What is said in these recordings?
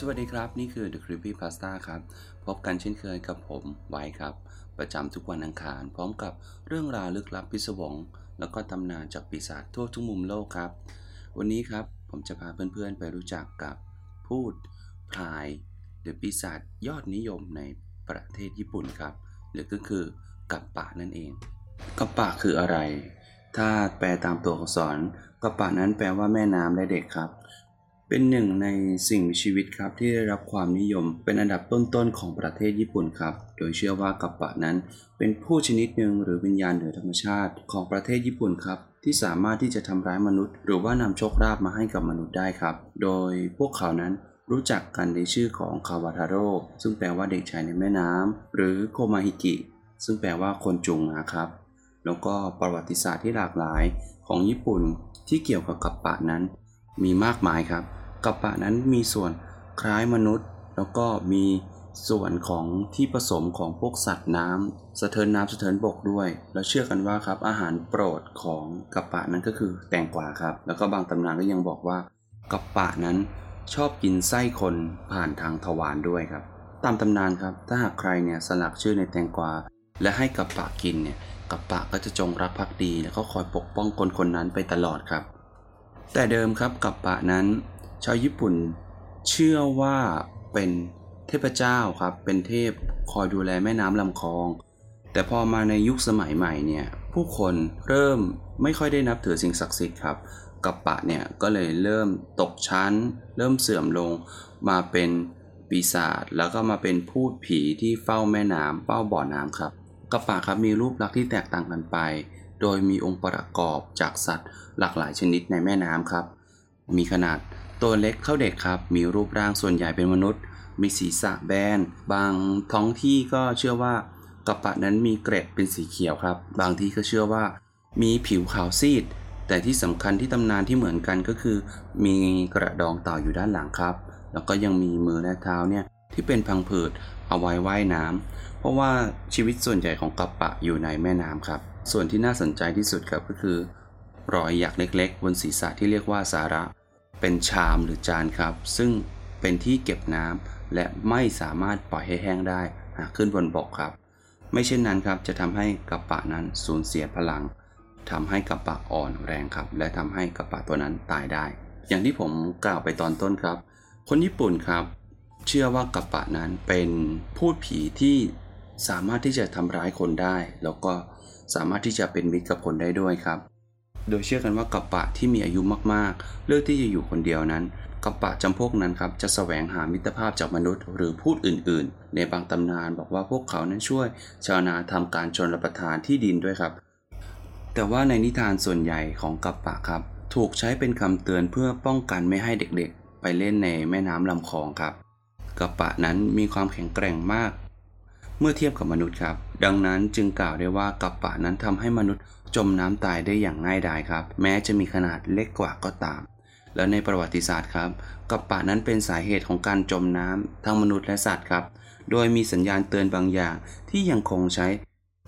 สวัสดีครับ นี่คือ The Creepy Pasta ครับ พบกันเช่นเคยกับผมไว้ครับ ประจำทุกวันอังคาร พร้อมกับเรื่องราวลึกลับพิศวง แล้วก็ตำนานจากปีศาจทั่วทุกมุมโลกครับ วันนี้ครับผมจะพาเพื่อนๆไปรู้จักกับพูดพรายหรือปีศาจยอดนิยมในประเทศญี่ปุ่นครับ หรือก็คือกัปปะนั่นเอง กัปปะคืออะไร ถ้าแปลตามตัวอักษรกัปปะนั้นแปลว่าแม่น้ำและเด็กครับ เป็นหนึ่งในสิ่งมีชีวิตครับที่ได้รับความนิยม เป็นอันดับต้นๆของประเทศญี่ปุ่นครับ โดยเชื่อว่ากัปปะนั้น เป็นผู้ชนิดหนึ่งหรือวิญญาณเหนือธรรมชาติของประเทศญี่ปุ่นครับ ที่สามารถที่จะทำร้ายมนุษย์ หรือว่านำโชคลาภมาให้กับมนุษย์ได้ครับ โดยพวกเขานั้นรู้จักกันในชื่อของคาวาทาโร่ซึ่งแปลว่าเด็กชายในแม่น้ำหรือโคมาฮิกิ ซึ่งแปลว่าคนจุงนะครับ แล้วก็ประวัติศาสตร์ที่หลากหลายของญี่ปุ่นที่เกี่ยวกับกัปปะนั้น มีมากมายครับ กัปปะนั้นมีส่วนคล้ายมนุษย์ แล้วก็มีส่วนของที่ผสมของพวกสัตว์น้ำสะเทินน้ำสะเทินบกด้วย แล้วเชื่อกันว่าครับอาหารโปรดของกัปปะนั้นก็คือแตงกวาครับ แล้วก็บางตำนานก็ยังบอกว่ากัปปะนั้นชอบกินไส้คนผ่านทางทวารด้วยครับ ตามตำนานครับ ถ้าหากใครเนี่ยสลักชื่อในแตงกวา และให้กัปปะกินเนี่ยกัปปะก็จะจงรักภักดี แล้วก็คอยปกป้องคนคนนั้นไปตลอดครับ แต่เดิมครับกัปปะนั้น ชาวญี่ปุ่น เชื่อว่าเป็นเทพเจ้าครับ เป็นเทพคอยดูแลแม่น้ำลำคลอง แต่พอมาในยุคสมัยใหม่เนี่ย ผู้คนเริ่มไม่ค่อยได้นับถือสิ่งศักดิ์สิทธิ์ครับ กัปปะเนี่ยก็เลยเริ่มตกชั้น เริ่มเสื่อมลงมาเป็นปีศาจแล้วก็มาเป็นพูดผีที่เฝ้าแม่น้ำเฝ้าบ่อน้ำครับ กัปปะครับมีรูปลักษณ์ที่แตกต่างกันไป โดยมีองค์ประกอบจากสัตว์ หลากหลายชนิดในแม่น้ำครับ มีขนาดตัวเล็กเท่าเด็กครับ มีรูปร่างส่วนใหญ่เป็นมนุษย์ มีศีรษะแบน บางท้องที่ก็เชื่อว่ากัปปะนั้นมีเกร็ดเป็นสีเขียวครับ บางที่ก็เชื่อว่า มีผิวขาวซีด แต่ที่สำคัญที่ตำนานที่เหมือนกันก็คือ มีกระดองเต่าอยู่ด้านหลังครับ แล้วก็ยังมีมือและเท้าเนี่ยที่เป็นพังผืดเอาไว้ว่ายน้ำเพราะว่าชีวิตส่วนใหญ่ของกัปปะอยู่ในแม่น้ำครับ ส่วนที่น่าสนใจที่สุดครับก็คือ รอยหยักเล็กๆ บนศีรษะที่เรียกว่าสาระ เป็นชามหรือจานครับ ซึ่งเป็นที่เก็บน้ำและไม่สามารถปล่อยให้แห้งได้หากขึ้นบนบกครับ ไม่เช่นนั้นครับจะทำให้กัปปะนั้นสูญเสียพลังทำให้กัปปะอ่อนแรงครับ และทำให้กัปปะตัวนั้นตายได้ อย่างที่ผมกล่าวไปตอนต้นครับ คนญี่ปุ่นครับ เชื่อว่ากัปปะนั้นเป็นพูดผีที่สามารถที่จะทำร้ายคนได้ แล้วก็ สามารถที่จะเป็นมิตรกับคนได้ด้วยครับ โดยเชื่อกันว่ากัปปะที่มีอายุมากๆ เลือกที่จะอยู่คนเดียวนั้นกัปปะจำพวกนั้นครับจะแสวงหามิตรภาพจากมนุษย์ หรือพูดอื่น ๆ ในบางตำนานบอกว่าพวกเขานั้นช่วย ชาวนาทำการชนรับประทานที่ดินด้วยครับ แต่ว่าในนิทานส่วนใหญ่ของกัปปะครับ ถูกใช้เป็นคำเตือนเพื่อป้องกันไม่ให้เด็กๆ ไปเล่นในแม่น้ำลำคลองครับกัปปะนั้นมีความแข็งแกร่งมาก เมื่อเทียบกับมนุษย์ครับ ดังนั้นจึงกล่าวได้ว่ากัปปะนั้นทำให้มนุษย์จมน้ำตายได้อย่างง่ายดายครับ แม้จะมีขนาดเล็กกว่าก็ตาม และในประวัติศาสตร์ครับกัปปะนั้นเป็นสาเหตุของการจมน้ำทั้งมนุษย์และสัตว์ครับ โดยมีสัญญาณเตือนบางอย่างที่ยังคงใช้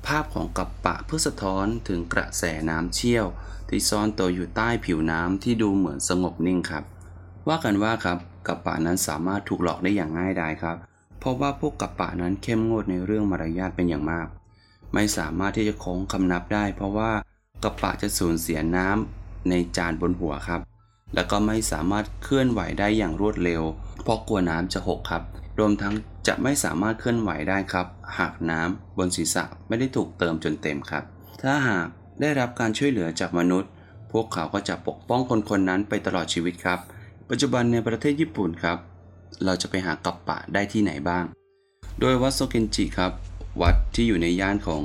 ภาพของกัปปะเพื่อสะท้อนถึงกระแสน้ำเชี่ยว ที่ซ่อนตัวอยู่ใต้ผิวน้ำที่ดูเหมือนสงบนิ่งครับ ว่ากันว่าครับกัปปะนั้นสามารถถูกหลอกได้อย่างง่ายดายครับ เพราะว่าพวกกัปปะนั้นเข้มงวดในเรื่องมารยาทเป็นอย่างมาก ไม่สามารถที่จะโค้งคำนับได้ เพราะว่ากัปปะจะสูญเสียน้ำในจานบนหัวครับ แล้วก็ไม่สามารถเคลื่อนไหวได้อย่างรวดเร็ว เพราะกลัวน้ำจะหกครับ รวมทั้งจะไม่สามารถเคลื่อนไหวได้ครับ หากน้ำบนศีรษะไม่ได้ถูกเติมจนเต็มครับ ถ้าหากได้รับการช่วยเหลือจากมนุษย์ พวกเขาก็จะปกป้องคนคนนั้นไปตลอดชีวิตครับ ปัจจุบันในประเทศญี่ปุ่นครับ เราจะไปหากัปปะได้ที่ไหนบ้าง โดยวัดโซเกนจิครับ วัดที่อยู่ในย่านของ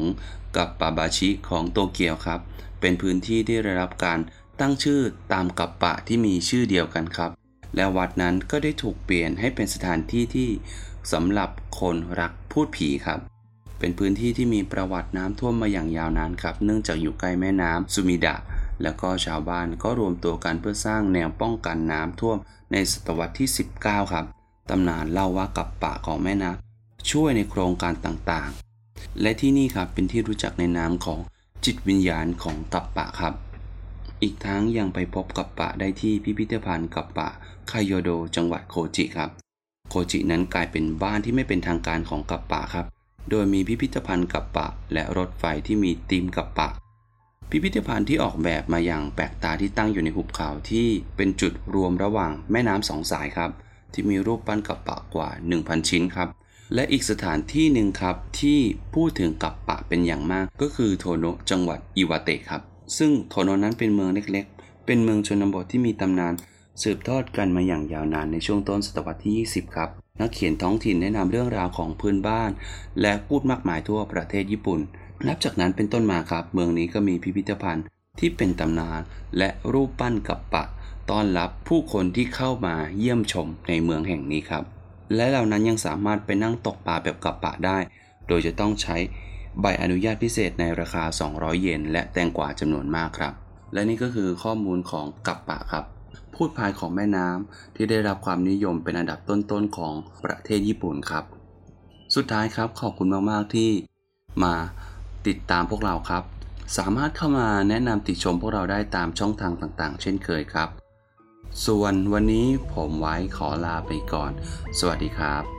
กัปปะบาชิของโตเกียวครับ เป็นพื้นที่ที่ได้รับการตั้งชื่อตามกัปปะที่มีชื่อเดียวกันครับ และวัดนั้นก็ได้ถูกเปลี่ยนให้เป็นสถานที่ที่สำหรับคนรักพูดผีครับ เป็นพื้นที่ที่มีประวัติน้ำท่วมมาอย่างยาวนานครับ เนื่องจากอยู่ใกล้แม่น้ำซูมิดะ แล้วก็ชาวบ้านก็รวมตัวกันเพื่อสร้างแนวป้องกันน้ำท่วมในศตวรรษที่ 19 ครับ ตำนานเล่าว่ากับปะของแม่น้ำช่วยในโครงการต่างๆ และที่นี่ครับเป็นที่รู้จักในนามของจิตวิญญาณของกัปปะครับ อีกทั้งยังไปพบกัปปะได้ที่พิพิธภัณฑ์กัปปะคายโยโดจังหวัดโคจิครับ โคจินั้นกลายเป็นบ้านที่ไม่เป็นทางการของกัปปะครับ โดยมีพิพิธภัณฑ์กัปปะและรถไฟที่มีธีมกัปปะพิพิธภัณฑ์ที่ออกแบบมาอย่างแปลกตาที่ตั้งอยู่ในหุบเขาที่เป็นจุดรวมระหว่างแม่น้ำสองสายครับ ที่มีรูปปั้นกัปปะกว่า 1,000 ชิ้นครับ และอีกสถานที่หนึ่งครับที่พูดถึงกัปปะเป็นอย่างมาก ก็คือโทโนะจังหวัดอิวาเตะครับ ซึ่งโทโนะนั้นเป็นเมืองเล็กๆ เป็นเมืองชนบทที่มีตำนาน สืบทอดกันมาอย่างยาวนานในช่วงต้นศตวรรษที่ 20 ครับ นักเขียนท้องถิ่นแนะนำเรื่องราวของพื้นบ้าน และพูดมากมายทั่วประเทศญี่ปุ่นนับจากนั้นเป็นต้นมาครับ เมืองนี้ก็มีพิพิธภัณฑ์ ที่เป็นตำนานและรูปปั้นกับปะ ต้อนรับผู้คนที่เข้ามาเยี่ยมชมในเมืองแห่งนี้ครับ และเหล่านั้นยังสามารถไปนั่งตกปลาแบบกับปะได้ โดยจะต้องใช้ใบอนุญาตพิเศษในราคา 200 เยนและแตงกวาจำนวนมากครับ และนี่ก็คือข้อมูลของกับปะครับ พูดพายของแม่น้ำที่ได้รับความนิยมเป็นอันดับต้นๆของประเทศญี่ปุ่นครับ สุดท้ายครับขอบคุณมากๆที่มาติดตามพวกเราครับ สามารถเข้ามาแนะนำติชมพวกเราได้ตามช่องทางต่างๆ เช่นเคยครับ ส่วนวันนี้ผมไว้ขอลาไปก่อน สวัสดีครับ